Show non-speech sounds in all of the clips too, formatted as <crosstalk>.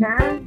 男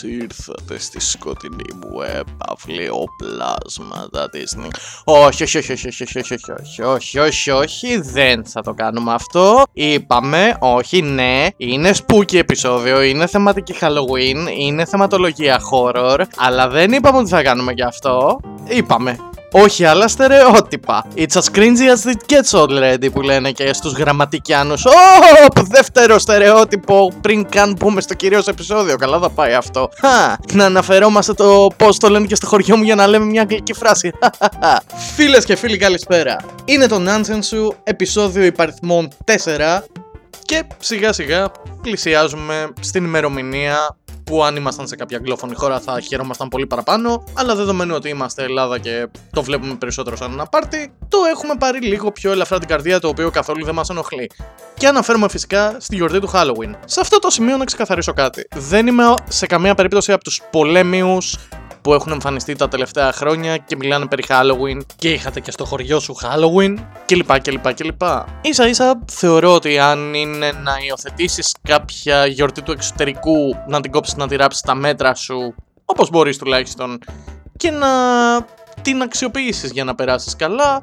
Καλώς ήρθατε στη σκοτεινή μου έπαυλη οπλάσματα της Όχι, όχι, όχι, όχι, όχι, όχι, όχι, όχι, όχι, όχι, δεν θα το κάνουμε αυτό. Είπαμε, όχι, ναι, είναι spooky επεισόδιο, είναι θεματική Halloween, είναι θεματολογία horror, αλλά δεν είπαμε ότι θα κάνουμε και αυτό. Είπαμε, όχι άλλα στερεότυπα. It's as cringy as it gets already που λένε και στους γραμματικιάνους. Oh, δεύτερο στερεότυπο πριν καν πούμε στο κυρίως επεισόδιο. Καλά θα πάει αυτό. Χα, να αναφερόμαστε το πώς το λένε και στο χωριό μου για να λέμε μια αγγλική φράση. <laughs> Φίλες και φίλοι καλησπέρα. Είναι το Nonsense σου, επεισόδιο υπαριθμών 4 και σιγά σιγά πλησιάζουμε στην ημερομηνία που αν ήμασταν σε κάποια αγγλόφωνη χώρα θα χαιρόμασταν πολύ παραπάνω, αλλά δεδομένου ότι είμαστε Ελλάδα και το βλέπουμε περισσότερο σαν ένα πάρτι, το έχουμε πάρει λίγο πιο ελαφρά την καρδία, το οποίο καθόλου δεν μας ενοχλεί. Και αναφέρομαι φυσικά στη γιορτή του Halloween. Σε αυτό το σημείο να ξεκαθαρίσω κάτι. Δεν είμαι σε καμία περίπτωση από τους πολέμιους που έχουν εμφανιστεί τα τελευταία χρόνια και μιλάνε περί Halloween και είχατε και στο χωριό σου Halloween κλπ. κλπ, κλπ. Ίσα ίσα θεωρώ ότι αν είναι να υιοθετήσεις κάποια γιορτή του εξωτερικού, να την κόψεις να τη ράψεις τα μέτρα σου, όπως μπορείς τουλάχιστον, και να την αξιοποιήσεις για να περάσεις καλά,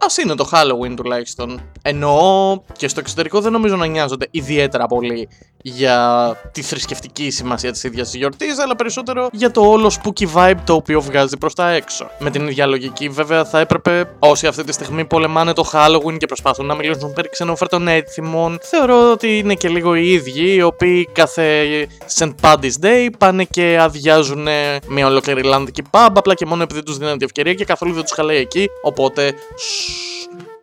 Α είναι το Halloween τουλάχιστον. Εννοώ και στο εξωτερικό δεν νομίζω να νοιάζονται ιδιαίτερα πολύ για τη θρησκευτική σημασία της ίδιας της γιορτής, αλλά περισσότερο για το όλο spooky vibe το οποίο βγάζει προς τα έξω. Με την ίδια λογική, βέβαια, θα έπρεπε όσοι αυτή τη στιγμή πολεμάνε το Halloween και προσπαθούν να μιλήσουν περί ξενοφέρτων έθιμων, θεωρώ ότι είναι και λίγο οι ίδιοι, οι οποίοι κάθε St. Paddy's Day πάνε και αδειάζουν μια ολόκληρη Ιρλανδική pub, απλά και μόνο επειδή τους δίνουν ευκαιρία και καθόλου δεν τους χαλάει εκεί. Οπότε,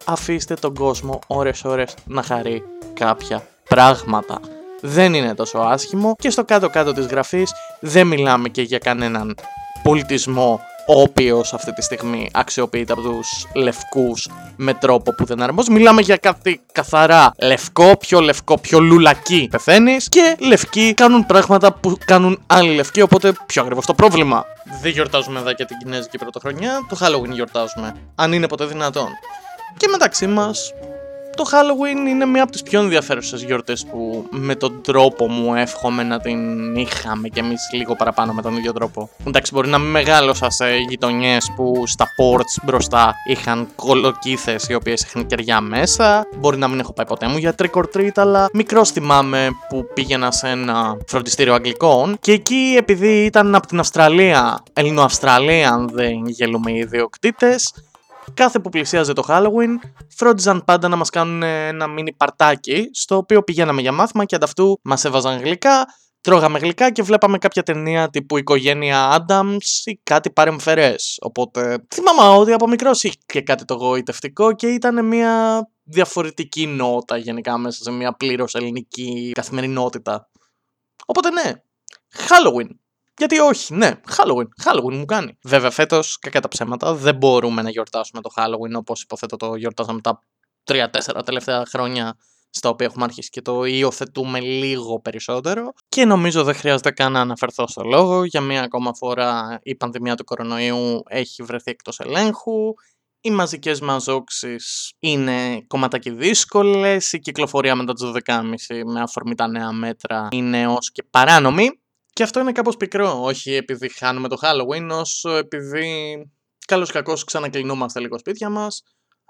αφήστε τον κόσμο ώρες-ώρες να χαρεί κάποια πράγματα δεν είναι τόσο άσχημο και στο κάτω-κάτω της γραφής δεν μιλάμε και για κανέναν πολιτισμό ο οποίος αυτή τη στιγμή αξιοποιείται από τους λευκούς με τρόπο που δεν αρμόζει. Μιλάμε για κάτι καθαρά λευκό, πιο λευκό, πιο λουλακί πεθαίνεις και λευκοί κάνουν πράγματα που κάνουν άλλοι λευκοί. Οπότε πιο ακριβώς το πρόβλημα; Δεν γιορτάζουμε εδώ και την Κινέζικη Πρωτοχρονιά, το Halloween γιορτάζουμε. Αν είναι ποτέ δυνατόν. Και μεταξύ μας, το Halloween είναι μία από τις πιο ενδιαφέρουσες γιορτές που με τον τρόπο μου εύχομαι να την είχαμε κι εμείς λίγο παραπάνω με τον ίδιο τρόπο. Εντάξει, μπορεί να μην μεγάλωσα σε γειτονιές που στα ports μπροστά είχαν κολοκύθες οι οποίες είχαν κεριά μέσα. Μπορεί να μην έχω πάει ποτέ μου για trick or treat, αλλά μικρό θυμάμαι που πήγαινα σε ένα φροντιστήριο Αγγλικών και εκεί επειδή ήταν από την Αυστραλία, Ελληνοαυστραλία αν δεν γελούμε οι ιδιοκτήτες, κάθε που πλησίαζε το Halloween, φρόντιζαν πάντα να μας κάνουν ένα μίνι παρτάκι, στο οποίο πηγαίναμε για μάθημα και ανταυτού μας έβαζαν γλυκά, τρώγαμε γλυκά και βλέπαμε κάποια ταινία τύπου Οικογένεια Adams ή κάτι παρεμφερές. Οπότε θυμάμαι ότι από μικρός είχε και κάτι το γοητευτικό και ήταν μια διαφορετική νότα γενικά μέσα σε μια πλήρως ελληνική καθημερινότητα. Οπότε ναι, Halloween. Γιατί όχι, ναι, Halloween. Halloween μου κάνει. Βέβαια, φέτος, κακά τα ψέματα, δεν μπορούμε να γιορτάσουμε το Halloween όπως υποθέτω το γιορτάζαμε τα 3-4 τελευταία χρόνια στα οποία έχουμε αρχίσει και το υιοθετούμε λίγο περισσότερο. Και νομίζω δεν χρειάζεται καν να αναφερθώ στο λόγο. Για μία ακόμα φορά η πανδημία του κορονοϊού έχει βρεθεί εκτός ελέγχου. Οι μαζικές μαζόξεις είναι κομματάκι δύσκολες. Η κυκλοφορία μετά τις 12.30 με αφορμή τα νέα μέτρα είναι ως και παράνομη. Και αυτό είναι κάπως πικρό, όχι επειδή χάνουμε το Halloween, όσο επειδή καλώς κακώς ξανακλεινόμαστε λίγο σπίτια μας,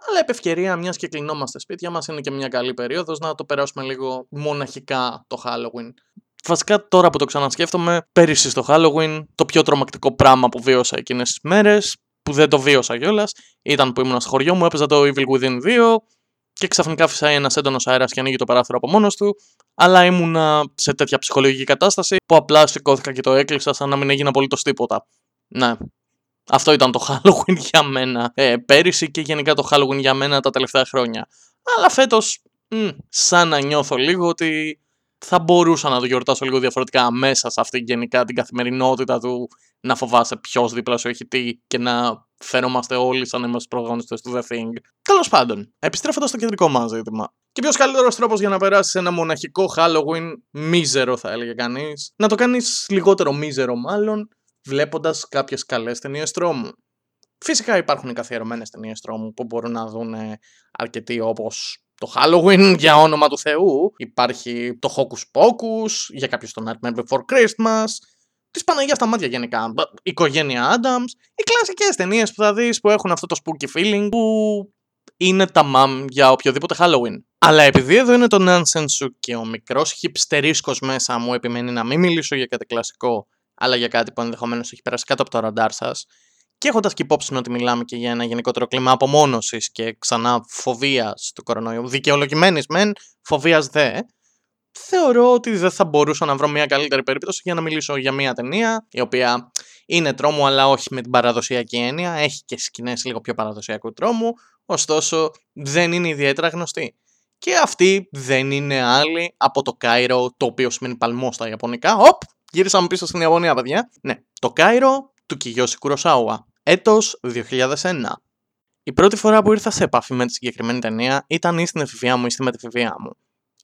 αλλά επ' ευκαιρία μιας και κλεινόμαστε σπίτια μας είναι και μια καλή περίοδος να το περάσουμε λίγο μοναχικά το Halloween. Βασικά τώρα που το ξανασκέφτομαι, πέρυσι στο Halloween, το πιο τρομακτικό πράγμα που βίωσα εκείνες τις μέρες, που δεν το βίωσα κιόλας, ήταν που ήμουν στο χωριό μου, έπαιζα το Evil Within 2 και ξαφνικά φυσάει ένας έντονος αέρας και ανοίγει το παράθυρο από μόνος του, αλλά ήμουνα σε τέτοια ψυχολογική κατάσταση που απλά σηκώθηκα και το έκλεισα σαν να μην έγινε απολύτως τίποτα. Ναι. Αυτό ήταν το Halloween για μένα ε, πέρυσι και γενικά το Halloween για μένα τα τελευταία χρόνια. Αλλά φέτος, σαν να νιώθω λίγο ότι θα μπορούσα να το γιορτάσω λίγο διαφορετικά μέσα σε αυτή γενικά την καθημερινότητα του να φοβάσαι ποιος δίπλα σου έχει τι και να φαίνομαστε όλοι σαν να είμαστε πρωταγωνιστές του The Thing. Τέλος πάντων, επιστρέφοντας στο κεντρικό μας ζήτημα. Και ποιος καλύτερος τρόπος για να περάσεις ένα μοναχικό Halloween, μίζερο θα έλεγε κανείς, να το κάνεις λιγότερο μίζερο μάλλον, βλέποντας κάποιες καλές ταινίες τρόμου. Φυσικά υπάρχουν οι καθιερωμένες ταινίες τρόμου που μπορούν να δουν αρκετοί όπως το Halloween <laughs> για όνομα του Θεού. Υπάρχει το Hocus Pocus για κάποιους το Nightmare Before Christmas. Τη Παναγία στα μάτια γενικά. Η οικογένεια Adams. Οι κλασικές ταινίες που θα δεις που έχουν αυτό το spooky feeling που είναι τα μαμ για οποιοδήποτε Halloween. Αλλά επειδή εδώ είναι το nonsense σου και ο μικρός χυψτερίσκο μέσα μου επιμένει να μην μιλήσω για κάτι κλασικό, αλλά για κάτι που ενδεχομένως έχει περάσει κάτω από το ραντάρ σας, και έχοντας και υπόψη ότι μιλάμε και για ένα γενικότερο κλίμα απομόνωσης και ξανά φοβίας του κορονοϊού, δικαιολογημένης μεν, φοβίας δε, θεωρώ ότι δεν θα μπορούσα να βρω μια καλύτερη περίπτωση για να μιλήσω για μια ταινία η οποία είναι τρόμο αλλά όχι με την παραδοσιακή έννοια, έχει και σκηνές λίγο πιο παραδοσιακού τρόμου, ωστόσο δεν είναι ιδιαίτερα γνωστή. Και αυτή δεν είναι άλλη από το Κάιρο, το οποίο σημαίνει παλμό στα Ιαπωνικά. Οπ, γύρισαμε πίσω στην Ιαπωνία, παιδιά. Ναι, το Κάιρο του Κιγιώση Κουροσάουα, έτος 2001. Η πρώτη φορά που ήρθα σε επαφή με τη συγκεκριμένη ταινία ήταν ή στην εφηβεία μου ή στη μετεφηβεία μου.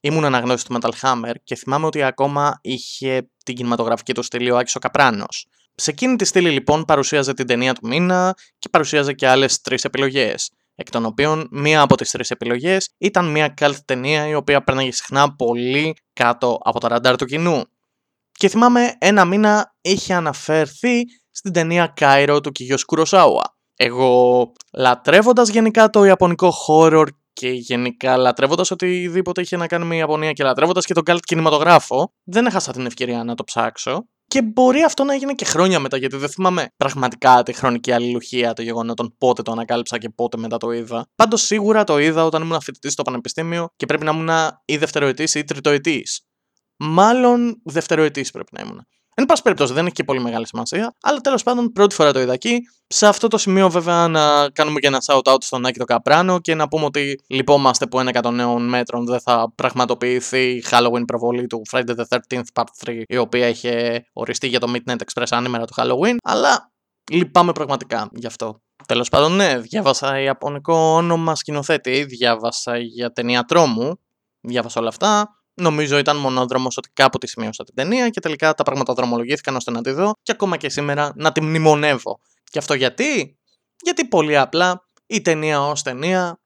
Ήμουν αναγνώστη του Metal Hammer και θυμάμαι ότι ακόμα είχε την κινηματογραφική του στήλη ο Άκης ο Καπράνος. Σε εκείνη τη στήλη λοιπόν παρουσίαζε την ταινία του μήνα και παρουσίαζε και άλλες τρεις επιλογές, εκ των οποίων μία από τις τρεις επιλογές ήταν μία cult ταινία η οποία πέρναγε συχνά πολύ κάτω από το ραντάρ του κοινού. Και θυμάμαι ένα μήνα είχε αναφερθεί στην ταινία Κάιρο του Κιγιός Κουροσάουα. Εγώ λατρεύοντας γενικά το ιαπωνικό horror και γενικά λατρεύοντας οτιδήποτε είχε να κάνει με η Ιαπωνία και λατρεύοντας και τον cult κινηματογράφο, δεν έχασα την ευκαιρία να το ψάξω. Και μπορεί αυτό να έγινε και χρόνια μετά, γιατί δεν θυμάμαι πραγματικά τη χρονική αλληλουχία των γεγονότων πότε το ανακάλυψα και πότε μετά το είδα. Πάντως σίγουρα το είδα όταν ήμουν φοιτητή στο πανεπιστήμιο και πρέπει να ήμουν ή δευτεροετής ή τριτοετής. Μάλλον δευτεροετής πρέπει να ήμουν. Εν πάση περιπτώσει, δεν έχει και πολύ μεγάλη σημασία. Αλλά τέλος πάντων, πρώτη φορά το είδα εκεί. Σε αυτό το σημείο, βέβαια, να κάνουμε και ένα shout-out στον Άκη το Καπράνο και να πούμε ότι λυπόμαστε που ένα εκατό νέων μέτρων δεν θα πραγματοποιηθεί η Halloween προβολή του Friday the 13th Part 3, η οποία είχε οριστεί για το Midnight Express ανήμερα του Halloween. Αλλά λυπάμαι πραγματικά γι' αυτό. Τέλος πάντων, ναι, διάβασα ιαπωνικό όνομα σκηνοθέτη, διάβασα για ταινία τρόμου, διάβασα όλα αυτά. Νομίζω ήταν μονόδρομος ότι κάπου τη σημείωσα την ταινία και τελικά τα πράγματα δρομολογήθηκαν ώστε να τη δω και ακόμα και σήμερα να τη μνημονεύω. Και αυτό γιατί; Γιατί πολύ απλά η ταινία ως ταινία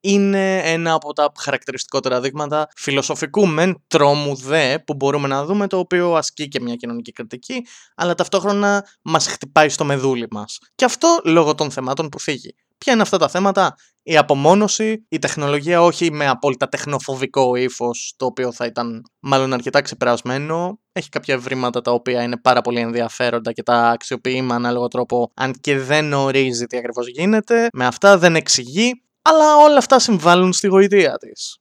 είναι ένα από τα χαρακτηριστικότερα δείγματα φιλοσοφικού μεν τρόμου δε που μπορούμε να δούμε το οποίο ασκεί και μια κοινωνική κριτική αλλά ταυτόχρονα μας χτυπάει στο μεδούλι μας. Και αυτό λόγω των θεμάτων που φύγει. Ποια είναι αυτά τα θέματα, η απομόνωση, η τεχνολογία όχι με απόλυτα τεχνοφοβικό ύφος, το οποίο θα ήταν μάλλον αρκετά ξεπερασμένο. Έχει κάποια ευρήματα τα οποία είναι πάρα πολύ ενδιαφέροντα και τα αξιοποιεί με ανάλογο τρόπο, αν και δεν ορίζει τι ακριβώς γίνεται. Με αυτά δεν εξηγεί, αλλά όλα αυτά συμβάλλουν στη γοητεία της.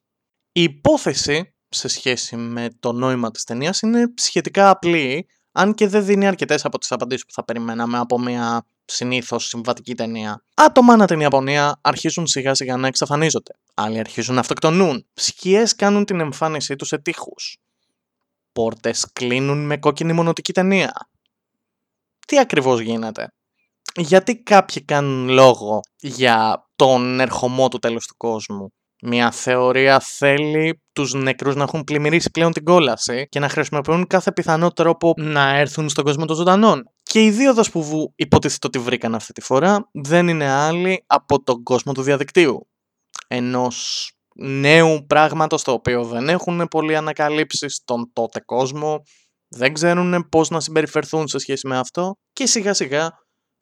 Η υπόθεση σε σχέση με το νόημα της ταινίας είναι σχετικά απλή, αν και δεν δίνει αρκετές από τις απαντήσεις που θα περιμέναμε από μια συνήθως συμβατική ταινία. Άτομα ανά την Ιαπωνία αρχίζουν σιγά σιγά να εξαφανίζονται. Άλλοι αρχίζουν να αυτοκτονούν. Σκιέ κάνουν την εμφάνισή τους σε τείχους. Πόρτες κλείνουν με κόκκινη μονοτική ταινία. Τι ακριβώς γίνεται; Γιατί κάποιοι κάνουν λόγο για τον ερχομό του τέλους του κόσμου; Μια θεωρία θέλει τους νεκρούς να έχουν πλημμυρίσει πλέον την κόλαση και να χρησιμοποιούν κάθε πιθανό τρόπο να έρθουν στον κόσμο των ζωντανών. Και η δίωδο που υποτίθεται ότι βρήκαν αυτή τη φορά δεν είναι άλλη από τον κόσμο του διαδικτύου. Ενός νέου πράγματος το οποίο δεν έχουν πολλοί ανακαλύψεις στον τότε κόσμο, δεν ξέρουν πώς να συμπεριφερθούν σε σχέση με αυτό και σιγά σιγά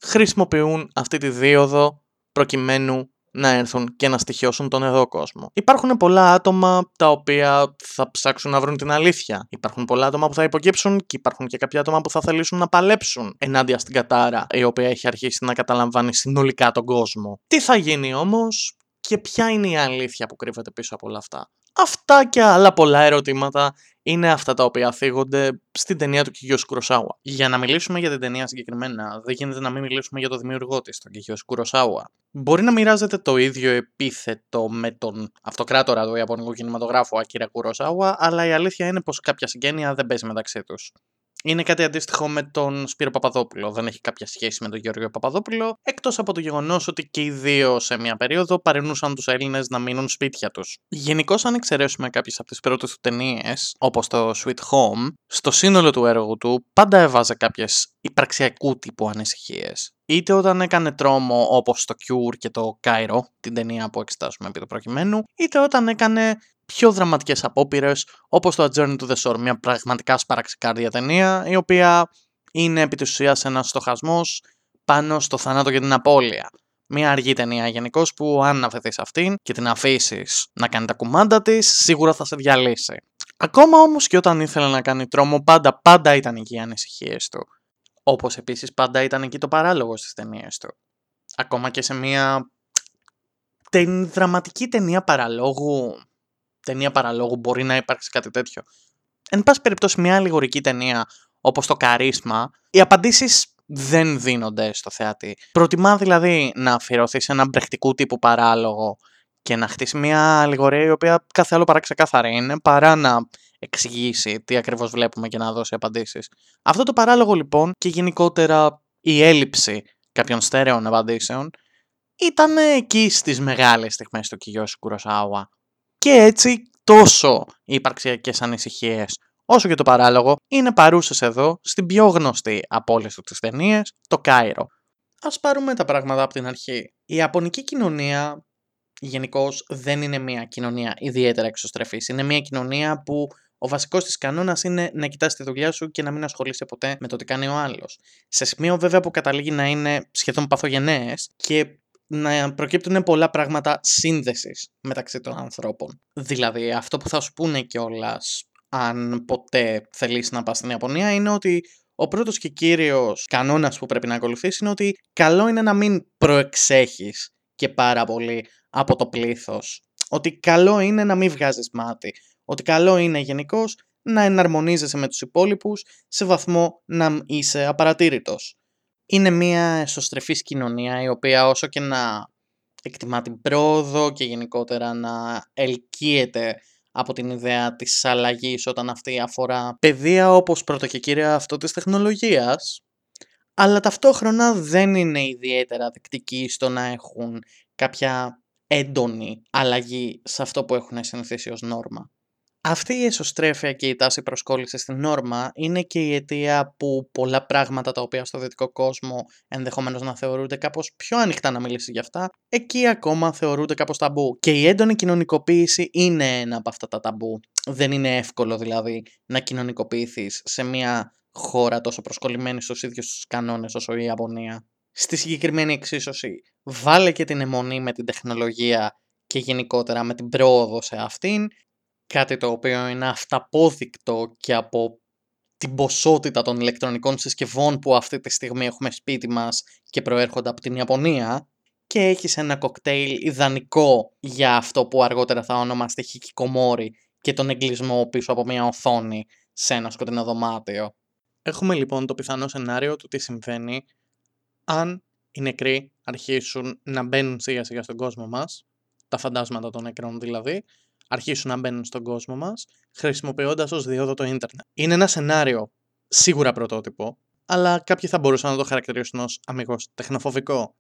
χρησιμοποιούν αυτή τη δίωδο προκειμένου να έρθουν και να στοιχειώσουν τον εδώ κόσμο. Υπάρχουν πολλά άτομα τα οποία θα ψάξουν να βρουν την αλήθεια. Υπάρχουν πολλά άτομα που θα υποκύψουν και υπάρχουν και κάποια άτομα που θα θελήσουν να παλέψουν ενάντια στην κατάρα η οποία έχει αρχίσει να καταλαμβάνει συνολικά τον κόσμο. Τι θα γίνει όμως και ποια είναι η αλήθεια που κρύβεται πίσω από όλα αυτά; Αυτά και άλλα πολλά ερωτήματα είναι αυτά τα οποία θίγονται στην ταινία του Κιγιός Κουροσάουα. Για να μιλήσουμε για την ταινία συγκεκριμένα, δεν γίνεται να μην μιλήσουμε για το δημιουργό της, τον Κιγιός Κουροσάουα. Μπορεί να μοιράζεται το ίδιο επίθετο με τον αυτοκράτορα του Ιαπωνικού κινηματογράφου Ακύρα Κουροσάουα, αλλά η αλήθεια είναι πως κάποια συγγένεια δεν παίζει μεταξύ τους. Είναι κάτι αντίστοιχο με τον Σπύρο Παπαδόπουλο. Δεν έχει κάποια σχέση με τον Γιώργο Παπαδόπουλο, εκτός από το γεγονός ότι και οι δύο σε μια περίοδο παρενούσαν τους Έλληνες να μείνουν σπίτια τους. Γενικώς, αν εξαιρέσουμε κάποιες από τις πρώτες του ταινίες, όπως το Sweet Home, στο σύνολο του έργου του πάντα έβαζε κάποιες υπαρξιακού τύπου ανησυχίες. Είτε όταν έκανε τρόμο όπως το Cure και το Cairo, την ταινία που εξετάσουμε επί του προκειμένου, είτε όταν έκανε πιο δραματικές απόπειρες όπως το A Journey to the Shore, μια πραγματικά σπαραξικάρδια ταινία η οποία είναι επί της ουσίας ένας στοχασμός πάνω στο θάνατο και την απώλεια. Μια αργή ταινία γενικώ που αν αφαιθείς αυτήν και την αφήσεις να κάνει τα κουμάντα της, σίγουρα θα σε διαλύσει. Ακόμα όμως και όταν ήθελε να κάνει τρόμο, πάντα, πάντα ήταν εκεί οι ανησυχίες του. Όπως επίσης πάντα ήταν εκεί το παράλογο στις ταινίες του. Ακόμα και σε μια τε... δραματική ταινία παραλόγου ταινία παραλόγου μπορεί να υπάρξει κάτι τέτοιο. Εν πάση περιπτώσει, μια αλληγορική ταινία όπως το Καρίσμα, οι απαντήσεις δεν δίνονται στο θεατή. Προτιμά δηλαδή να αφιερωθεί σε έναν μπρεχτικού τύπου παράλογο και να χτίσει μια αλληγορία η οποία κάθε άλλο παρά ξεκάθαρη είναι, παρά να εξηγήσει τι ακριβώς βλέπουμε και να δώσει απαντήσεις. Αυτό το παράλογο λοιπόν και γενικότερα η έλλειψη κάποιων στέρεων απαντήσεων ήταν εκεί στις μεγάλες στιγμές του Κιγιώση Κουροσάουα. Και έτσι τόσο οι υπαρξιακές ανησυχίες όσο και το παράλογο είναι παρούσες εδώ στην πιο γνωστή από όλες τις ταινίες, το Κάιρο. Ας πάρουμε τα πράγματα από την αρχή. Η Ιαπωνική κοινωνία γενικώς δεν είναι μια κοινωνία ιδιαίτερα εξωστρεφής. Είναι μια κοινωνία που ο βασικός της κανόνας είναι να κοιτάς τη δουλειά σου και να μην ασχολείσαι ποτέ με το τι κάνει ο άλλος. Σε σημείο βέβαια που καταλήγει να είναι σχεδόν παθογενές και να προκύπτουν πολλά πράγματα σύνδεσης μεταξύ των ανθρώπων. Δηλαδή, αυτό που θα σου πούνε κιόλας, αν ποτέ θελήσεις να πας στην Ιαπωνία, είναι ότι ο πρώτος και κύριος κανόνας που πρέπει να ακολουθήσεις είναι ότι καλό είναι να μην προεξέχεις και πάρα πολύ από το πλήθος. Ότι καλό είναι να μην βγάζεις μάτι. Ότι καλό είναι γενικώς να εναρμονίζεσαι με τους υπόλοιπους σε βαθμό να είσαι απαρατήρητος είναι μια εσωστρεφής κοινωνία η οποία όσο και να εκτιμά την πρόοδο και γενικότερα να ελκύεται από την ιδέα της αλλαγής όταν αυτή αφορά παιδεία όπως πρώτο και κύρια αυτό της τεχνολογίας αλλά ταυτόχρονα δεν είναι ιδιαίτερα δεκτικοί στο να έχουν κάποια έντονη αλλαγή σε αυτό που έχουν συνηθίσει ως νόρμα. Αυτή η εσωστρέφεια και η τάση προσκόλλησης στην νόρμα είναι και η αιτία που πολλά πράγματα τα οποία στο δυτικό κόσμο ενδεχομένως να θεωρούνται κάπως πιο ανοιχτά να μιλήσει γι' αυτά, εκεί ακόμα θεωρούνται κάπως ταμπού. Και η έντονη κοινωνικοποίηση είναι ένα από αυτά τα ταμπού. Δεν είναι εύκολο δηλαδή να κοινωνικοποιηθείς σε μια χώρα τόσο προσκολλημένη στους ίδιους τους κανόνες όσο η Ιαπωνία. Στη συγκεκριμένη εξίσωση, βάλε και την αιμονή με την τεχνολογία και γενικότερα με την πρόοδο σε αυτήν κάτι το οποίο είναι αυταπόδεικτο και από την ποσότητα των ηλεκτρονικών συσκευών που αυτή τη στιγμή έχουμε σπίτι μας και προέρχονται από την Ιαπωνία και έχεις ένα κοκτέιλ ιδανικό για αυτό που αργότερα θα ονομαστεί χικικομόρι και τον εγκλισμό πίσω από μια οθόνη σε ένα σκοτεινό δωμάτιο. Έχουμε λοιπόν το πιθανό σενάριο του τι συμβαίνει αν οι νεκροί αρχίσουν να μπαίνουν σιγά σιγά στον κόσμο μας, τα φαντάσματα των νεκρών δηλαδή, αρχίσουν να μπαίνουν στον κόσμο μας, χρησιμοποιώντας ως δίωδο το ίντερνετ. Είναι ένα σενάριο σίγουρα πρωτότυπο, αλλά κάποιοι θα μπορούσαν να το χαρακτηρίσουν ως αμυγός τεχνοφοβικό.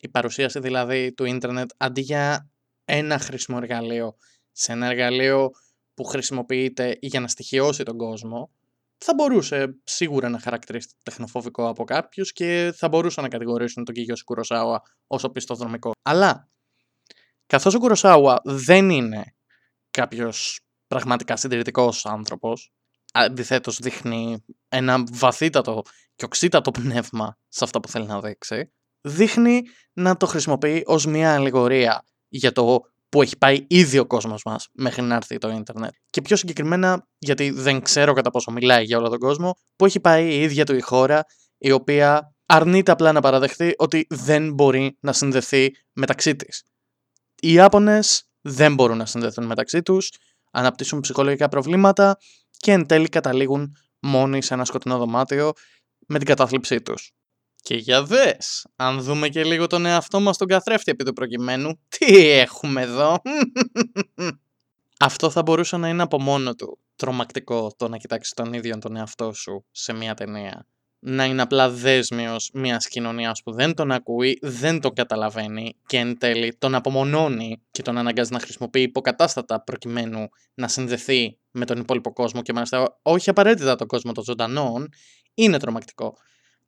Η παρουσίαση δηλαδή του ίντερνετ αντί για ένα χρήσιμο εργαλείο σε ένα εργαλείο που χρησιμοποιείται για να στοιχειώσει τον κόσμο, θα μπορούσε σίγουρα να χαρακτηρίσει τεχνοφοβικό από κάποιους και θα μπορούσαν να κατηγορήσουν τον Κίγιος Κουροσάουα ως οπισθοδρομικό. Αλλά καθώς ο Κουροσάουα δεν είναι κάποιος πραγματικά συντηρητικός άνθρωπος. Αντιθέτω, δείχνει ένα βαθύτατο και οξύτατο πνεύμα σε αυτά που θέλει να δείξει. Δείχνει να το χρησιμοποιεί ως μια αλληγορία για το που έχει πάει ήδη ο κόσμος μας μέχρι να έρθει το ίντερνετ. Και πιο συγκεκριμένα, γιατί δεν ξέρω κατά πόσο μιλάει για όλο τον κόσμο, που έχει πάει η ίδια του η χώρα, η οποία αρνείται απλά να παραδεχθεί ότι δεν μπορεί να συνδεθεί μεταξύ της. Οι Ιάπωνες δεν μπορούν να συνδεθούν μεταξύ τους, αναπτύσσουν ψυχολογικά προβλήματα και εν τέλει καταλήγουν μόνοι σε ένα σκοτεινό δωμάτιο με την κατάθλιψή τους. Και για δες, αν δούμε και λίγο τον εαυτό μας τον καθρέφτη επί του προκειμένου, τι έχουμε εδώ; <laughs> Αυτό θα μπορούσε να είναι από μόνο του τρομακτικό το να κοιτάξεις τον ίδιο τον εαυτό σου σε μια ταινία. Να είναι απλά δέσμιος μιας κοινωνίας που δεν τον ακούει, δεν τον καταλαβαίνει και εν τέλει τον απομονώνει και τον αναγκάζει να χρησιμοποιεί υποκατάστατα προκειμένου να συνδεθεί με τον υπόλοιπο κόσμο και μάλιστα όχι απαραίτητα τον κόσμο των ζωντανών, είναι τρομακτικό.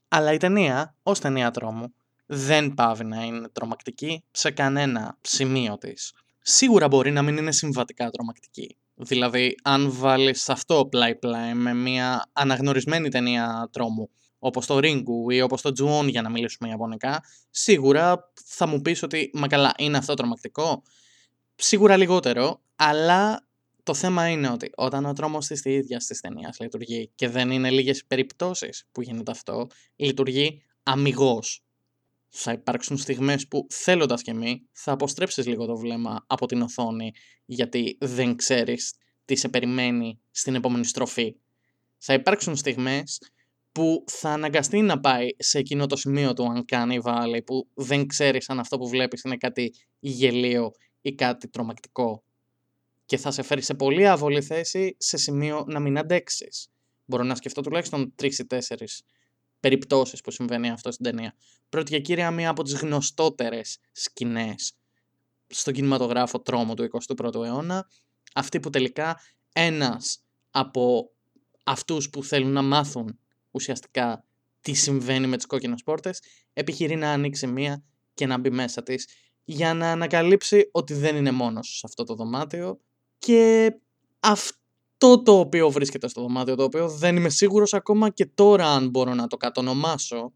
Αλλά η ταινία, ως ταινία τρόμου, δεν πάβει να είναι τρομακτική σε κανένα σημείο της. Σίγουρα μπορεί να μην είναι συμβατικά τρομακτική. Δηλαδή, αν βάλεις αυτό πλάι-πλάι με μια αναγνωρισμένη ταινία τρόμου, όπως το Ringu ή όπως το Ju-On για να μιλήσουμε ιαπωνικά, σίγουρα θα μου πεις ότι, μα καλά, είναι αυτό τρομακτικό. Σίγουρα λιγότερο, αλλά το θέμα είναι ότι όταν ο τρόμος της ίδιας της ταινίας λειτουργεί και δεν είναι λίγες περιπτώσεις που γίνεται αυτό, λειτουργεί αμυγός. Θα υπάρξουν στιγμές που θέλοντας και μη θα αποστρέψεις λίγο το βλέμμα από την οθόνη γιατί δεν ξέρεις τι σε περιμένει στην επόμενη στροφή. Θα υπάρξουν στιγμές που θα αναγκαστεί να πάει σε εκείνο το σημείο του αν κάνει βάλει που δεν ξέρεις αν αυτό που βλέπεις είναι κάτι γελίο ή κάτι τρομακτικό και θα σε φέρει σε πολύ άβολη θέση σε σημείο να μην αντέξεις. Μπορώ να σκεφτώ τουλάχιστον τρεις ή τέσσερις περιπτώσεις που συμβαίνει αυτό στην ταινία. Πρώτη και κύρια, μία από τις γνωστότερες σκηνές στον κινηματογράφο τρόμο του 21ου αιώνα. Αυτή που τελικά ένας από αυτούς που θέλουν να μάθουν ουσιαστικά τι συμβαίνει με τις κόκκινες πόρτες, επιχειρεί να ανοίξει μία και να μπει μέσα της για να ανακαλύψει ότι δεν είναι μόνος σε αυτό το δωμάτιο και αυτό το οποίο βρίσκεται στο δωμάτιο, το οποίο δεν είμαι σίγουρος ακόμα και τώρα αν μπορώ να το κατονομάσω,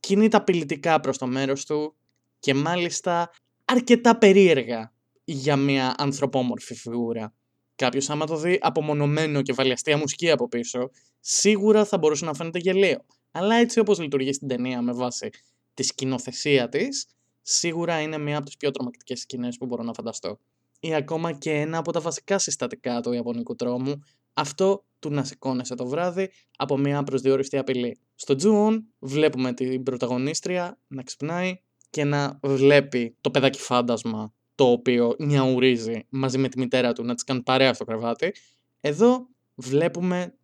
κινείται απειλητικά προς το μέρος του και μάλιστα αρκετά περίεργα για μια ανθρωπόμορφη φιγούρα. Κάποιος, άμα το δει απομονωμένο και βάλει αστεία μουσική από πίσω, σίγουρα θα μπορούσε να φαίνεται γελίο. Αλλά έτσι όπως λειτουργεί στην ταινία με βάση τη σκηνοθεσία της, σίγουρα είναι μία από τις πιο τρομακτικές σκηνές που μπορώ να φανταστώ ή ακόμα και ένα από τα βασικά συστατικά του Ιαπωνικού τρόμου, αυτό του να σηκώνεσαι το βράδυ από μια προσδιοριστή απειλή. Στο Τζουον βλέπουμε την πρωταγωνίστρια να ξυπνάει και να βλέπει το παιδάκι φάντασμα το οποίο νιαουρίζει μαζί με τη μητέρα του να της κάνει παρέα στο κρεβάτι. Εδώ βλέπουμε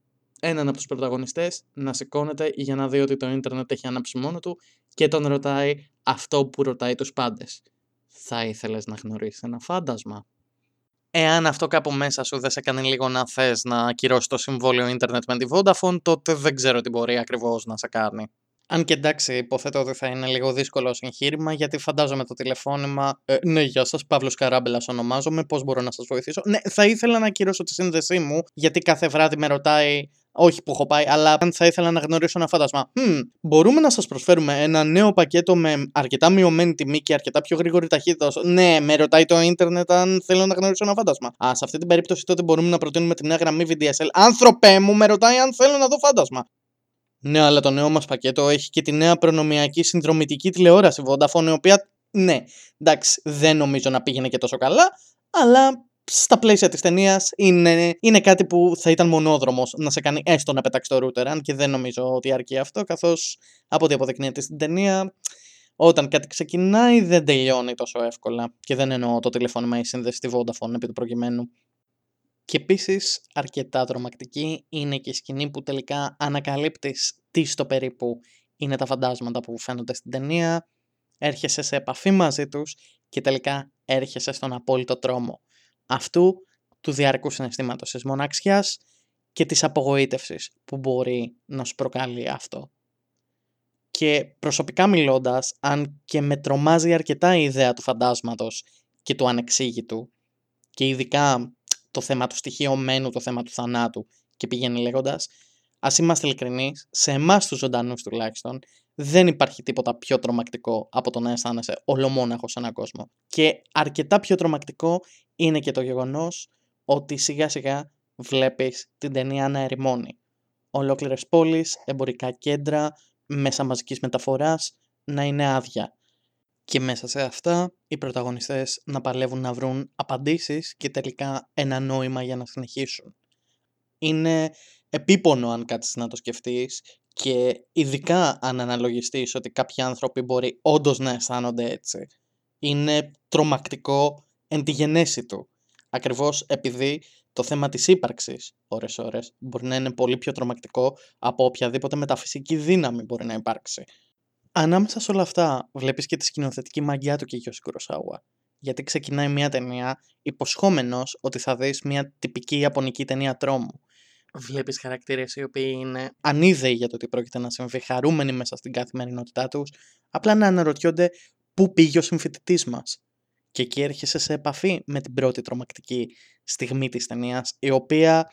έναν από τους πρωταγωνιστές να σηκώνεται για να δει ότι το ίντερνετ έχει ανάψει μόνο του και τον ρωτάει αυτό που ρωτάει τους πάντες θα ήθελες να γνωρίσεις ένα φάντασμα; Εάν αυτό κάπου μέσα σου δεν σε κάνει λίγο να θες να ακυρώσεις το συμβόλαιο ίντερνετ με τη Vodafone, τότε δεν ξέρω τι μπορεί ακριβώς να σε κάνει. Αν και εντάξει, υποθέτω ότι θα είναι λίγο δύσκολο εγχείρημα, γιατί φαντάζομαι το τηλεφώνημα. Ε, ναι, γεια σας, Παύλος Καράμπελας ονομάζομαι. Πώς μπορώ να σας βοηθήσω. Ναι, θα ήθελα να ακυρώσω τη σύνδεσή μου, γιατί κάθε βράδυ με ρωτάει όχι που έχω πάει, αλλά αν θα ήθελα να γνωρίσω ένα φάντασμα. Hm, μπορούμε να σας προσφέρουμε ένα νέο πακέτο με αρκετά μειωμένη τιμή και αρκετά πιο γρήγορη ταχύτητας; Ναι, με ρωτάει το ίντερνετ αν θέλω να γνωρίσω ένα φάντασμα. Α, σε αυτή την περίπτωση τότε μπορούμε να προτείνουμε τη νέα γραμμή VDSL. Άνθρωπε μου, με ρωτάει αν θέλω να δω φάντασμα. Ναι, αλλά το νέο μας πακέτο έχει και τη νέα προνομιακή συνδρομητική τηλεόραση Vodafone, η οποία, ναι, εντάξει, δεν νομίζω να πήγαινε και τόσο καλά, αλλά στα πλαίσια της ταινίας είναι, είναι κάτι που θα ήταν μονόδρομος να σε κάνει έστω να πετάξει το router. Αν και δεν νομίζω ότι αρκεί αυτό, καθώς από ό,τι αποδεικνύεται στην ταινία, όταν κάτι ξεκινάει δεν τελειώνει τόσο εύκολα. Και δεν εννοώ το τηλεφώνημα ή σύνδεση στη Vodafone επί του προκειμένου. Και επίσης, αρκετά τρομακτική είναι και η σκηνή που τελικά ανακαλύπτεις τι στο περίπου είναι τα φαντάσματα που φαίνονται στην ταινία, έρχεσαι σε επαφή μαζί τους και τελικά έρχεσαι στον απόλυτο τρόμο αυτού του διαρκού συναισθήματος της μοναξιάς και της απογοήτευσης που μπορεί να σου προκαλεί αυτό. Και προσωπικά μιλώντας, αν και με τρομάζει αρκετά η ιδέα του φαντάσματος και του ανεξήγητου και ειδικά το θέμα του στοιχειωμένου, το θέμα του θανάτου και πηγαίνει λέγοντας, ας είμαστε ειλικρινείς, σε εμάς τους ζωντανούς τουλάχιστον, δεν υπάρχει τίποτα πιο τρομακτικό από το να αισθάνεσαι ολομόναχος σε έναν κόσμο. Και αρκετά πιο τρομακτικό είναι και το γεγονός ότι σιγά σιγά βλέπεις την ταινία να ερημώνει. Ολόκληρες πόλεις, εμπορικά κέντρα, μέσα μαζικής μεταφοράς να είναι άδεια. Και μέσα σε αυτά οι πρωταγωνιστές να παλεύουν να βρουν απαντήσεις και τελικά ένα νόημα για να συνεχίσουν. Είναι επίπονο αν κάτσεις να το σκεφτείς και ειδικά αν αναλογιστείς ότι κάποιοι άνθρωποι μπορεί όντως να αισθάνονται έτσι. Είναι τρομακτικό εν τη γενέση του. Ακριβώς επειδή το θέμα της ύπαρξης ώρες ώρες μπορεί να είναι πολύ πιο τρομακτικό από οποιαδήποτε μεταφυσική δύναμη μπορεί να υπάρξει. Ανάμεσα σε όλα αυτά βλέπεις και τη σκηνοθετική μαγιά του Κιγιώση Κουροσάουα. Γιατί ξεκινάει μια ταινία υποσχόμενος ότι θα δεις μια τυπική ιαπωνική ταινία τρόμου. Βλέπεις χαρακτήρες οι οποίοι είναι ανίδεοι για το τι πρόκειται να συμβεί, χαρούμενοι μέσα στην καθημερινότητά τους, απλά να αναρωτιόνται πού πήγε ο συμφοιτητής μας. Και εκεί έρχεσαι σε επαφή με την πρώτη τρομακτική στιγμή της ταινίας, η οποία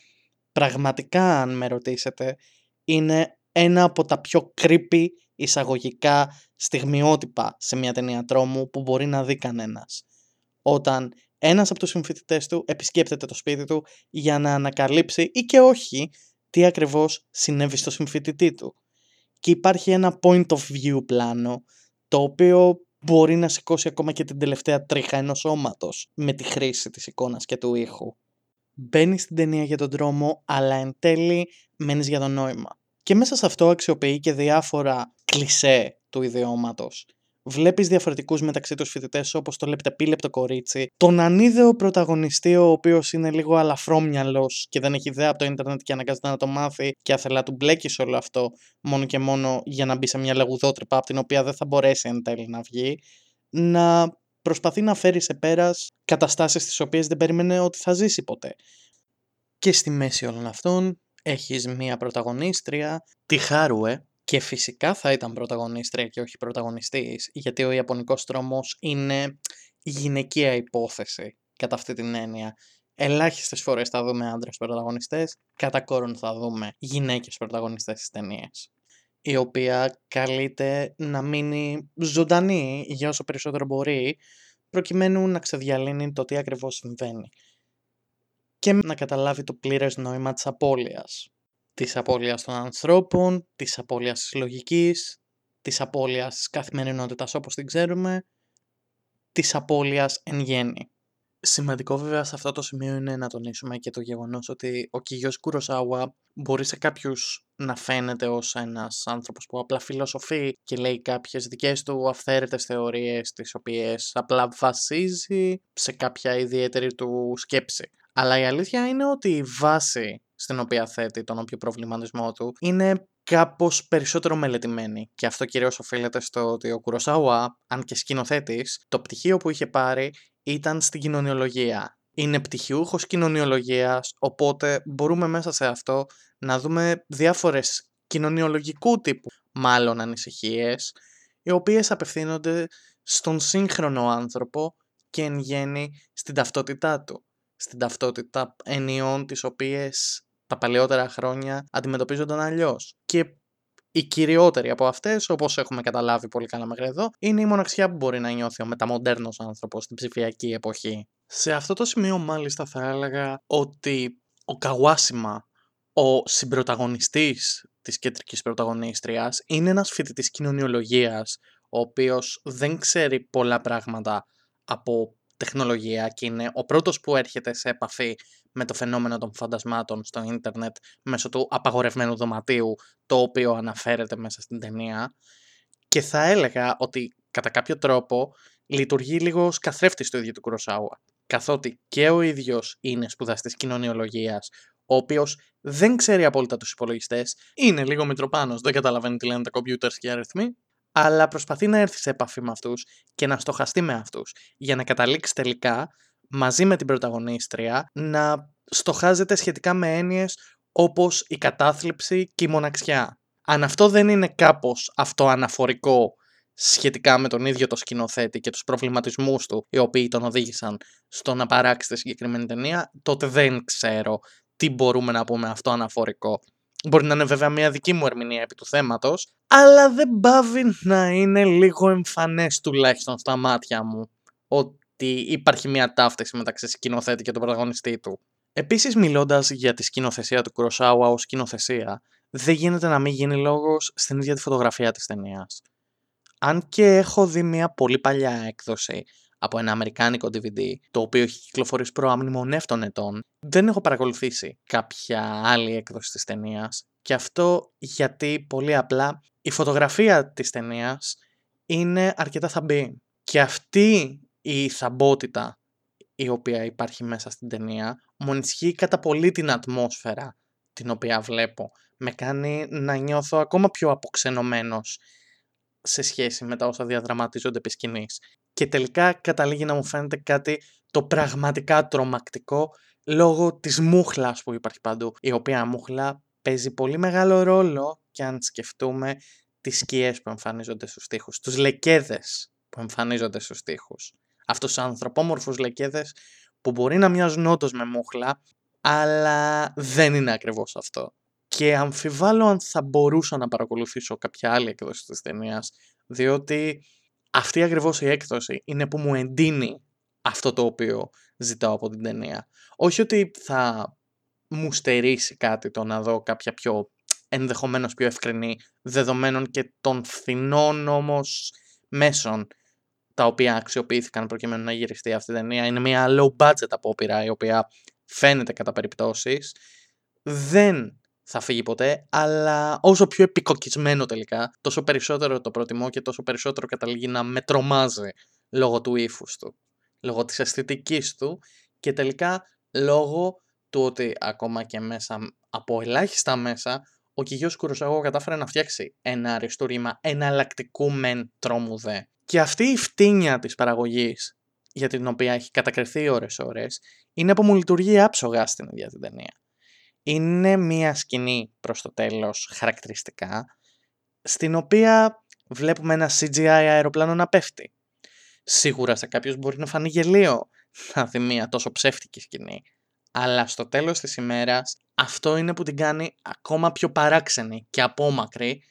πραγματικά αν με ρωτήσετε είναι ένα από τα πιο creepy εισαγωγικά στιγμιότυπα σε μια ταινία τρόμου που μπορεί να δει κανένας. Όταν ένας από τους συμφοιτητές του επισκέπτεται το σπίτι του για να ανακαλύψει ή και όχι τι ακριβώς συνέβη στο συμφοιτητή του. Και υπάρχει ένα point of view πλάνο το οποίο μπορεί να σηκώσει ακόμα και την τελευταία τρίχα ενός σώματος με τη χρήση της εικόνας και του ήχου. Μπαίνεις στην ταινία για τον τρόμο, αλλά εν τέλει μένεις για το νόημα. Και μέσα σε αυτό αξιοποιεί και διάφορα κλισέ του ιδιώματος. Βλέπεις διαφορετικούς μεταξύ τους φοιτητές όπως το λεπτεπίλεπτο κορίτσι, τον ανίδεο πρωταγωνιστή ο οποίος είναι λίγο αλαφρόμυαλος και δεν έχει ιδέα από το ίντερνετ και αναγκάζεται να το μάθει και άθελα του μπλέκεις όλο αυτό μόνο και μόνο για να μπει σε μια λαγουδότρυπα από την οποία δεν θα μπορέσει εν τέλει να βγει, να προσπαθεί να φέρει σε πέρας καταστάσεις τις οποίες δεν περίμενε ότι θα ζήσει ποτέ. Και στη μέση όλων αυτών έχεις μία πρωταγωνίστρια, τη Χάρουε, και φυσικά θα ήταν πρωταγωνίστρια και όχι πρωταγωνιστής, γιατί ο Ιαπωνικός τρόμος είναι γυναικεία υπόθεση κατά αυτή την έννοια. Ελάχιστες φορές θα δούμε άντρες πρωταγωνιστές, κατά κόρον θα δούμε γυναίκες πρωταγωνιστές στις ταινίες. η οποία καλείται να μείνει ζωντανή για όσο περισσότερο μπορεί, προκειμένου να ξεδιαλύνει το τι ακριβώς συμβαίνει και να καταλάβει το πλήρες νόημα της απώλειας της απώλειας των ανθρώπων, της απώλειας της λογικής, της απώλειας της καθημερινότητας όπως την ξέρουμε, της απώλειας εν γέννη. Σημαντικό βέβαια σε αυτό το σημείο είναι να τονίσουμε και το γεγονός ότι ο Κιγιός Κουροσάουα μπορεί σε κάποιους να φαίνεται ως ένας άνθρωπος που απλά φιλοσοφεί και λέει κάποιες δικές του αυθαίρετες θεωρίες τις οποίες απλά βασίζει σε κάποια ιδιαίτερη του σκέψη. Αλλά η αλήθεια είναι ότι η βάση στην οποία θέτει τον όποιο προβληματισμό του είναι κάπως περισσότερο μελετημένη και αυτό κυρίως οφείλεται στο ότι ο Κουροσάουα, αν και σκηνοθέτης, το πτυχίο που είχε πάρει ήταν στην κοινωνιολογία. Είναι πτυχιούχος κοινωνιολογίας, οπότε μπορούμε μέσα σε αυτό να δούμε διάφορες κοινωνιολογικού τύπου μάλλον ανησυχίες, οι οποίες απευθύνονται στον σύγχρονο άνθρωπο και εν γέννη στην ταυτότητά του. Στην ταυτότητα ενιών τις οποίες τα παλαιότερα χρόνια αντιμετωπίζονταν αλλιώς. Και η κυριότερη από αυτές, όπως έχουμε καταλάβει πολύ καλά μέχρι εδώ, είναι η μοναξιά που μπορεί να νιώθει ο μεταμοντέρνος άνθρωπος στην ψηφιακή εποχή. Σε αυτό το σημείο, μάλιστα, θα έλεγα ότι ο Καβάσιμα, ο συμπροταγωνιστής της κεντρικής πρωταγωνίστριας, είναι ένας φοιτητής κοινωνιολογίας, ο οποίος δεν ξέρει πολλά πράγματα από τεχνολογία και είναι ο πρώτος που έρχεται σε επαφή με το φαινόμενο των φαντασμάτων στο ίντερνετ μέσω του απαγορευμένου δωματίου το οποίο αναφέρεται μέσα στην ταινία. Και θα έλεγα ότι κατά κάποιο τρόπο λειτουργεί λίγο ως καθρέφτης του ίδιου του Κουροσάουα καθότι και ο ίδιος είναι σπουδαστής κοινωνιολογίας ο οποίος δεν ξέρει απόλυτα τους υπολογιστές, είναι λίγο μητροπάνος, δεν καταλαβαίνει τι λένε τα computers και οι αριθμοί, αλλά προσπαθεί να έρθει σε επαφή με αυτούς και να στοχαστεί με αυτούς για να καταλήξει τελικά μαζί με την πρωταγωνίστρια να στοχάζεται σχετικά με έννοιες όπως η κατάθλιψη και η μοναξιά. Αν αυτό δεν είναι κάπως αυτοαναφορικό σχετικά με τον ίδιο το σκηνοθέτη και τους προβληματισμούς του οι οποίοι τον οδήγησαν στο να παράξει τη συγκεκριμένη ταινία, τότε δεν ξέρω τι μπορούμε να πούμε αυτό αναφορικό. Μπορεί να είναι βέβαια μια δική μου ερμηνεία επί του θέματος, αλλά δεν πάβει να είναι λίγο εμφανές τουλάχιστον στα μάτια μου ότι υπάρχει μια ταύτιση μεταξύ σκηνοθέτη και τον πρωταγωνιστή του. Επίσης μιλώντας για τη σκηνοθεσία του Κροσάουα ως σκηνοθεσία, δεν γίνεται να μην γίνει λόγος στην ίδια τη φωτογραφία της ταινίας. Αν και έχω δει μια πολύ παλιά έκδοση από ένα αμερικάνικο DVD, το οποίο έχει κυκλοφορήσει προαμνημονεύτων ετών, δεν έχω παρακολουθήσει κάποια άλλη έκδοση της ταινίας. Και αυτό γιατί πολύ απλά η φωτογραφία της ταινίας είναι αρκετά θαμπή. Και αυτή η θαμπότητα η οποία υπάρχει μέσα στην ταινία μου ενισχύει κατά πολύ την ατμόσφαιρα την οποία βλέπω. Με κάνει να νιώθω ακόμα πιο αποξενωμένος σε σχέση με τα όσα διαδραματίζονται επί σκηνής. Και τελικά καταλήγει να μου φαίνεται κάτι το πραγματικά τρομακτικό λόγω της μούχλας που υπάρχει παντού. Η οποία μούχλα παίζει πολύ μεγάλο ρόλο και αν σκεφτούμε τις σκιές που εμφανίζονται στους τοίχους, τους λεκέδες που εμφανίζονται στους τοίχους. Αυτούς τους ανθρωπόμορφους λεκέδες που μπορεί να μοιάζουν όντως με μούχλα, αλλά δεν είναι ακριβώς αυτό. Και αμφιβάλλω αν θα μπορούσα να παρακολουθήσω κάποια άλλη έκδοση της ταινίας, διότι αυτή ακριβώς η έκδοση είναι που μου εντείνει αυτό το οποίο ζητάω από την ταινία. Όχι ότι θα μου στερήσει κάτι το να δω κάποια πιο ενδεχομένως πιο ευκρινή δεδομένων και των φθηνών όμως μέσων τα οποία αξιοποιήθηκαν προκειμένου να γυριστεί αυτή η ταινία. Είναι μια low budget απόπειρα η οποία φαίνεται κατά περιπτώσεις. Δεν θα φύγει ποτέ, αλλά όσο πιο επικοκισμένο τελικά, τόσο περισσότερο το προτιμώ και τόσο περισσότερο καταλήγει να με τρομάζει λόγω του ύφους του, λόγω της αισθητικής του και τελικά λόγω του ότι ακόμα και μέσα από ελάχιστα μέσα ο Κιγιός Κουροσαγό κατάφερε να φτιάξει ένα αριστό ρήμα εναλλακτικού μεν τρόμου δε. Και αυτή η φτύνια της παραγωγής, για την οποία έχει κατακριθεί ώρες-ώρες, είναι που μου λειτουργεί άψογα στην ίδια την ταινία. Είναι μία σκηνή προς το τέλος χαρακτηριστικά, στην οποία βλέπουμε ένα CGI αεροπλάνο να πέφτει. Σίγουρα σε κάποιους μπορεί να φανεί γελίο να δει μία τόσο ψεύτικη σκηνή. Αλλά στο τέλος της ημέρας αυτό είναι που την κάνει ακόμα πιο παράξενη και απόμακρη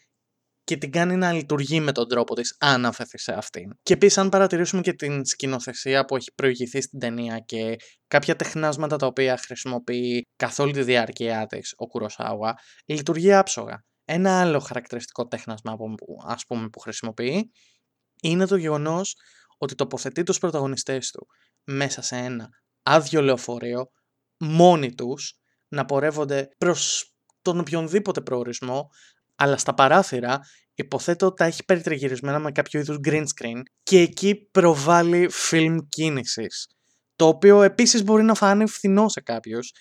και την κάνει να λειτουργεί με τον τρόπο της αν αφαιθεί σε αυτήν. Και επίσης αν παρατηρήσουμε και την σκηνοθεσία που έχει προηγηθεί στην ταινία και κάποια τεχνάσματα τα οποία χρησιμοποιεί καθ' όλη τη διάρκεια της ο Κουροσάουα, λειτουργεί άψογα. Ένα άλλο χαρακτηριστικό τέχνασμα που, ας πούμε, που χρησιμοποιεί είναι το γεγονός ότι τοποθετεί τους πρωταγωνιστές του μέσα σε ένα άδειο λεωφορείο μόνοι τους να πορεύονται προς τον οποιονδήποτε προορισμό αλλά στα παράθυρα υποθέτω τα έχει περιτριγυρισμένα με κάποιο είδους green screen και εκεί προβάλλει film κίνησης. Το οποίο επίσης μπορεί να φανεί φθηνό σε κάποιους,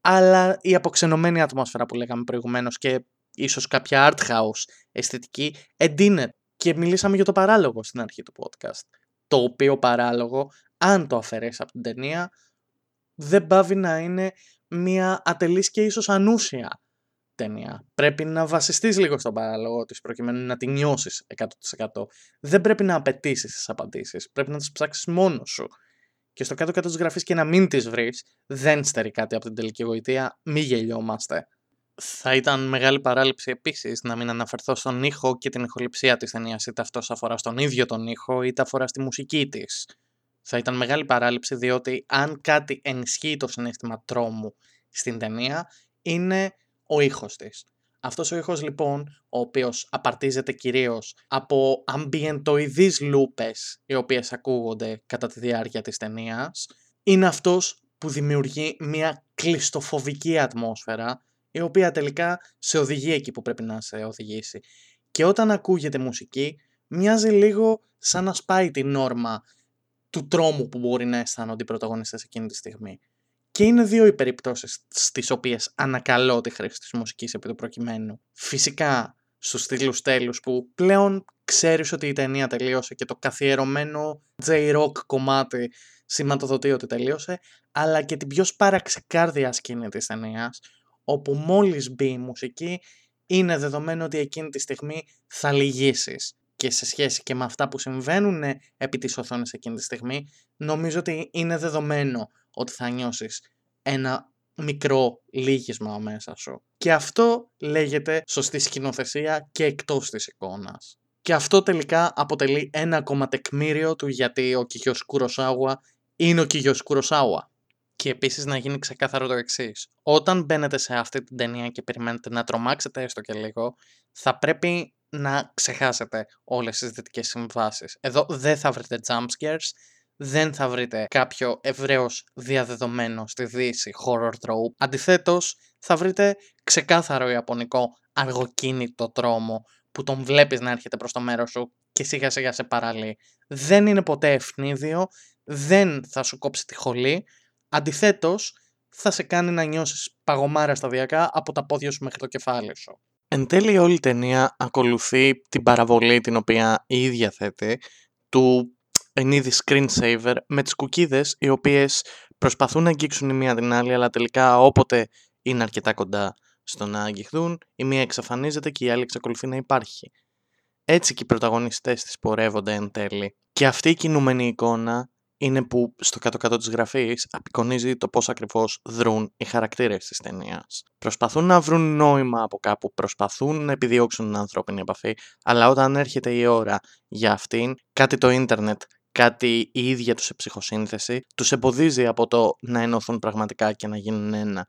αλλά η αποξενωμένη ατμόσφαιρα που λέγαμε προηγουμένως και ίσως κάποια art house αισθητική εντείνεται. Και μιλήσαμε για το παράλογο στην αρχή του podcast. Το οποίο παράλογο, αν το αφαιρέσεις από την ταινία, δεν πάβει να είναι μια ατελής και ίσως ανούσια ταινία. Πρέπει να βασιστείς λίγο στον παράλογο της προκειμένου να την νιώσεις 100%. Δεν πρέπει να απαιτήσεις τις απαντήσεις. Πρέπει να τις ψάξεις μόνος σου. Και στο κάτω-κάτω της γραφής και να μην τις βρεις, δεν στερεί κάτι από την τελική γοητεία, μη γελιόμαστε. Θα ήταν μεγάλη παράληψη επίσης να μην αναφερθώ στον ήχο και την ηχοληψία της ταινίας, είτε αυτός αφορά στον ίδιο τον ήχο, είτε αφορά στη μουσική της. Θα ήταν μεγάλη παράληψη διότι αν κάτι ενισχύει το συνέστημα τρόμου στην ταινία, είναι ο ήχος της. Αυτός ο ήχος λοιπόν, ο οποίος απαρτίζεται κυρίως από αμμπιεντοειδείς λούπες οι οποίες ακούγονται κατά τη διάρκεια της ταινίας, είναι αυτός που δημιουργεί μια κλειστοφοβική ατμόσφαιρα η οποία τελικά σε οδηγεί εκεί που πρέπει να σε οδηγήσει. Και όταν ακούγεται μουσική, μοιάζει λίγο σαν να σπάει την νόρμα του τρόμου που μπορεί να αισθάνονται οι πρωταγωνιστές εκείνη τη στιγμή. Και είναι δύο οι περιπτώσεις στις οποίες ανακαλώ τη χρήση της μουσικής επί του προκειμένου. Φυσικά στους τίτλου τέλους που πλέον ξέρεις ότι η ταινία τελείωσε και το καθιερωμένο J-Rock κομμάτι σηματοδοτεί ότι τελείωσε, αλλά και την πιο σπαραξικάρδια σκηνή της ταινίας, όπου μόλις μπει η μουσική είναι δεδομένο ότι εκείνη τη στιγμή θα λυγίσεις. Και σε σχέση και με αυτά που συμβαίνουν επί της οθόνης εκείνη τη στιγμή, νομίζω ότι είναι δεδομένο ότι θα νιώσεις ένα μικρό λύγισμα μέσα σου. Και αυτό λέγεται σωστή σκηνοθεσία και εκτός της εικόνας. Και αυτό τελικά αποτελεί ένα ακόμα τεκμήριο του γιατί ο Κιγιός Κουροσάουα είναι ο Κιγιός Κουροσάουα. Και επίσης να γίνει ξεκάθαρο το εξής. Όταν μπαίνετε σε αυτή την ταινία και περιμένετε να τρομάξετε έστω και λίγο, θα πρέπει να ξεχάσετε όλες τις δυτικές συμβάσεις. Εδώ δεν θα βρείτε jump scares, δεν θα βρείτε κάποιο ευρέως διαδεδομένο στη δύση horror trope. Αντιθέτως, θα βρείτε ξεκάθαρο ιαπωνικό αργοκίνητο τρόμο που τον βλέπεις να έρχεται προς το μέρος σου και σιγά σιγά σε παραλύει. Δεν είναι ποτέ ευνίδιο, δεν θα σου κόψει τη χολή, αντιθέτως θα σε κάνει να νιώσεις παγωμάρα σταδιακά από τα πόδια σου μέχρι το κεφάλι σου. Εν τέλει όλη η ταινία ακολουθεί την παραβολή την οποία η ίδια θέτει του εν είδη screensaver με τις κουκίδες οι οποίες προσπαθούν να αγγίξουν η μία την άλλη αλλά τελικά όποτε είναι αρκετά κοντά στο να αγγιχθούν η μία εξαφανίζεται και η άλλη εξακολουθεί να υπάρχει. Έτσι και οι πρωταγωνιστές της πορεύονται εν τέλει. Και αυτή η κινούμενη εικόνα είναι που στο κάτω-κάτω της γραφής απεικονίζει το πώς ακριβώς δρούν οι χαρακτήρες της ταινίας. Προσπαθούν να βρουν νόημα από κάπου, προσπαθούν να επιδιώξουν την ανθρώπινη επαφή, αλλά όταν έρχεται η ώρα για αυτήν, κάτι το ίντερνετ, κάτι η ίδια τους σε ψυχοσύνθεση, τους εμποδίζει από το να ενωθούν πραγματικά και να γίνουν ένα.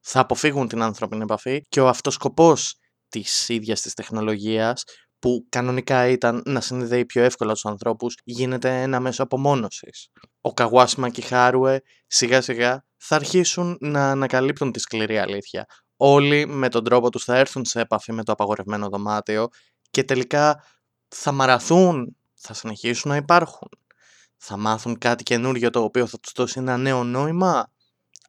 Θα αποφύγουν την ανθρώπινη επαφή και ο αυτοσκοπός της ίδιας της τεχνολογίας που κανονικά ήταν να συνδέει πιο εύκολα τους ανθρώπους, γίνεται ένα μέσο απομόνωσης. Ο Καγουάσιμα και η Χάρουε σιγά σιγά θα αρχίσουν να ανακαλύπτουν τη σκληρή αλήθεια. Όλοι με τον τρόπο τους θα έρθουν σε επαφή με το απαγορευμένο δωμάτιο και τελικά θα μαραθούν, θα συνεχίσουν να υπάρχουν. Θα μάθουν κάτι καινούριο το οποίο θα τους δώσει ένα νέο νόημα.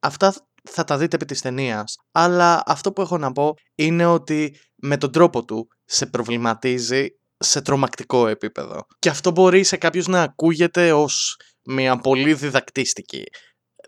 Αυτά θα τα δείτε επί της ταινίας. Αλλά αυτό που έχω να πω είναι ότι με τον τρόπο του σε προβληματίζει σε τρομακτικό επίπεδο. Και αυτό μπορεί σε κάποιους να ακούγεται ως μια πολύ διδακτίστικη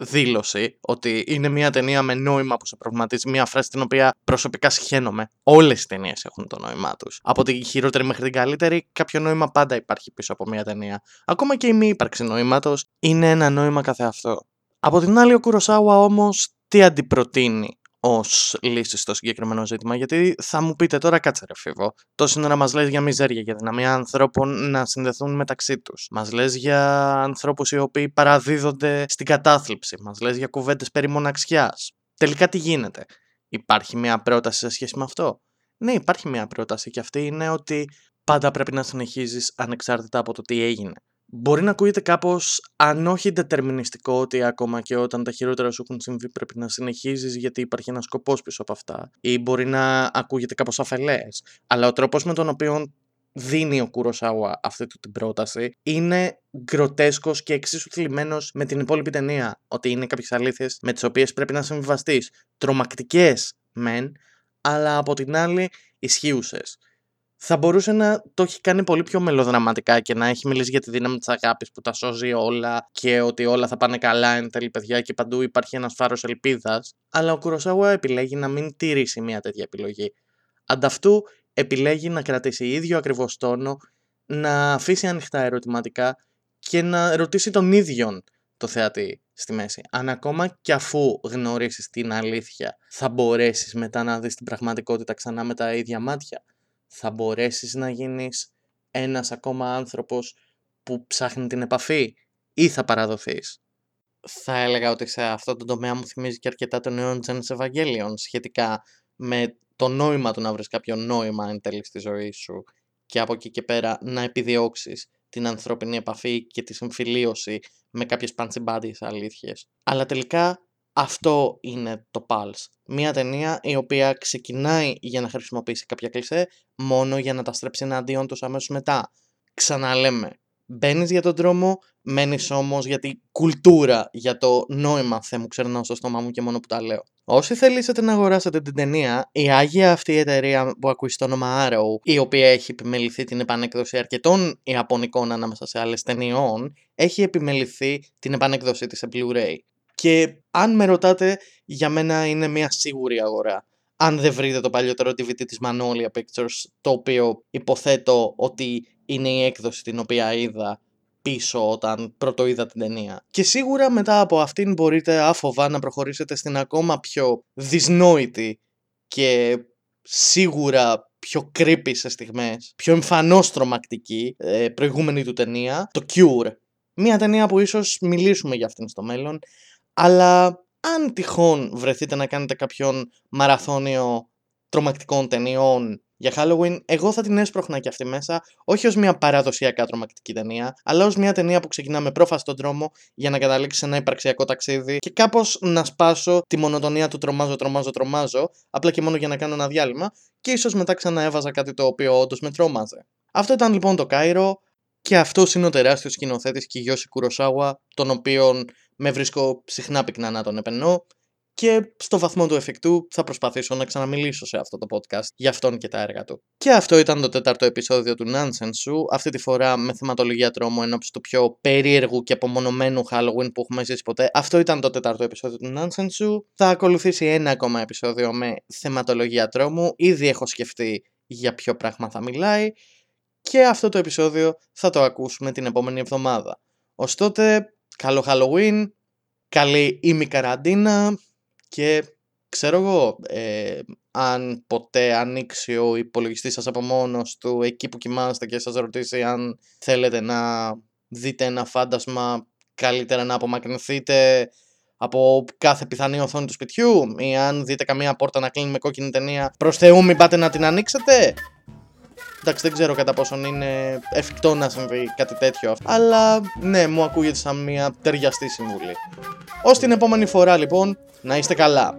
δήλωση ότι είναι μια ταινία με νόημα που σε προβληματίζει, μια φράση την οποία προσωπικά συχαίνομαι. Όλες οι ταινίες έχουν το νόημά τους. Από την χειρότερη μέχρι την καλύτερη, κάποιο νόημα πάντα υπάρχει πίσω από μια ταινία. Ακόμα και η μη ύπαρξη νοήματο είναι ένα νόημα καθεαυτό. Από την άλλη, ο Κουροσάουα όμως τι αντιπροτείνει; Ως λύση στο συγκεκριμένο ζήτημα. Γιατί θα μου πείτε τώρα, κάτσε ρε φίβο. Τόση ώρα μας λες για μιζέρια, για δυναμία ανθρώπων να συνδεθούν μεταξύ τους. Μας λες για ανθρώπους οι οποίοι παραδίδονται στην κατάθλιψη. Μας λες για κουβέντες περί μοναξιάς. Τελικά τι γίνεται; Υπάρχει μια πρόταση σε σχέση με αυτό; Ναι, υπάρχει μια πρόταση και αυτή είναι ότι πάντα πρέπει να συνεχίζεις ανεξάρτητα από το τι έγινε. Μπορεί να ακούγεται κάπως, αν όχι δετερμινιστικό, ότι ακόμα και όταν τα χειρότερα σου έχουν συμβεί πρέπει να συνεχίζεις γιατί υπάρχει ένας σκοπός πίσω από αυτά. Ή μπορεί να ακούγεται κάπως αφελές. Αλλά ο τρόπος με τον οποίο δίνει ο Κουροσάουα αυτή την πρόταση είναι γκροτέσκος και εξίσου θλιμμένος με την υπόλοιπη ταινία. Ότι είναι κάποιες αλήθειες με τις οποίες πρέπει να συμβιβαστείς. Τρομακτικές μεν, αλλά από την άλλη ισχύουσες θα μπορούσε να το έχει κάνει πολύ πιο μελοδραματικά και να έχει μιλήσει για τη δύναμη της αγάπης που τα σώζει όλα και ότι όλα θα πάνε καλά εν τέλει παιδιά και παντού υπάρχει ένας φάρος ελπίδας. Αλλά ο Κουροσάουα επιλέγει να μην τηρήσει μια τέτοια επιλογή. Ανταυτού επιλέγει να κρατήσει ίδιο ακριβώς τόνο, να αφήσει ανοιχτά ερωτηματικά και να ρωτήσει τον ίδιο το θεατή στη μέση. Αν ακόμα και αφού γνωρίσεις την αλήθεια θα μπορέσεις μετά να δεις την πραγματικότητα ξανά με τα ίδια μάτια θα μπορέσεις να γίνεις ένας ακόμα άνθρωπος που ψάχνει την επαφή ή θα παραδοθείς; Θα έλεγα ότι σε αυτό το τομέα μου θυμίζει και αρκετά το νέο Genesis Evangelion σχετικά με το νόημα του να βρεις κάποιο νόημα εν τέλει στη ζωή σου και από εκεί και πέρα να επιδιώξεις την ανθρώπινη επαφή και τη συμφιλίωση με κάποιες παντσιμπάντιες αλήθειες. Αλλά τελικά αυτό είναι το Pulse. Μία ταινία η οποία ξεκινάει για να χρησιμοποιήσει κάποια κλισέ μόνο για να τα στρέψει εναντίον τους αμέσως μετά. Ξαναλέμε, μπαίνεις για τον δρόμο, μένεις όμως για την κουλτούρα, για το νόημα Θεέ μου ξερνάω στο στόμα μου και μόνο που τα λέω. Όσοι θελήσετε να αγοράσετε την ταινία, η Άγια αυτή η εταιρεία που ακούεις στο όνομα Arrow, η οποία έχει επιμεληθεί την επανέκδοση αρκετών Ιαπωνικών ανάμεσα σε άλλες ταινιών, έχει επιμεληθεί την επανέκδοση της σε Blu-ray. Και αν με ρωτάτε, για μένα είναι μια σίγουρη αγορά. Αν δεν βρείτε το παλιότερο DVD της Manolia Pictures, το οποίο υποθέτω ότι είναι η έκδοση την οποία είδα πίσω όταν πρώτο είδα την ταινία. Και σίγουρα μετά από αυτήν μπορείτε άφοβα να προχωρήσετε στην ακόμα πιο δυσνόητη και σίγουρα πιο creepy σε στιγμές, πιο εμφανώς τρομακτική ε, προηγούμενη του ταινία, το Cure. Μια ταινία που ίσως μιλήσουμε για αυτήν στο μέλλον, αλλά αν τυχόν βρεθείτε να κάνετε κάποιον μαραθώνιο τρομακτικών ταινιών για Halloween, εγώ θα την έσπρωχνα και αυτή μέσα, όχι ως μια παραδοσιακά τρομακτική ταινία, αλλά ως μια ταινία που ξεκινά με πρόφαση στον δρόμο για να καταλήξει σε ένα υπαρξιακό ταξίδι και κάπως να σπάσω τη μονοτονία του τρομάζω, τρομάζω, τρομάζω, απλά και μόνο για να κάνω ένα διάλειμμα, και ίσως μετά ξαναέβαζα κάτι το οποίο όντως με τρόμαζε. Αυτό ήταν λοιπόν το Κάιρο. Και αυτός είναι ο τεράστιος σκηνοθέτης Κιγιώση Κουροσάουα, τον οποίον με βρίσκω συχνά πυκνά να τον επενώ και στο βαθμό του εφικτού θα προσπαθήσω να ξαναμιλήσω σε αυτό το podcast για αυτόν και τα έργα του. Και αυτό ήταν το τέταρτο επεισόδιο του Nonsense Σου, αυτή τη φορά με θεματολογία τρόμου ενώπιση του πιο περίεργου και απομονωμένου Halloween που έχουμε ζήσει ποτέ. Αυτό ήταν το τέταρτο επεισόδιο του Nonsense Σου. Θα ακολουθήσει ένα ακόμα επεισόδιο με θεματολογία τρόμου. Ήδη έχω σκεφτεί για ποιο πράγμα θα μιλάει και αυτό το επεισόδιο θα το ακούσουμε την επόμενη εβδομάδα. Ωστότε, καλό Halloween, καλή ημικαραντίνα και ξέρω εγώ, ε, αν ποτέ ανοίξει ο υπολογιστής σας από μόνος του εκεί που κοιμάστε και σας ρωτήσει αν θέλετε να δείτε ένα φάντασμα καλύτερα να απομακρυνθείτε από κάθε πιθανή οθόνη του σπιτιού ή αν δείτε καμία πόρτα να κλείνει με κόκκινη ταινία προς Θεού μην πάτε να την ανοίξετε Εντάξει, δεν ξέρω κατά πόσον είναι εφικτό να συμβεί κάτι τέτοιο. Αλλά ναι, μου ακούγεται σαν μια ταιριαστή συμβουλή. Ω την επόμενη φορά λοιπόν, να είστε καλά.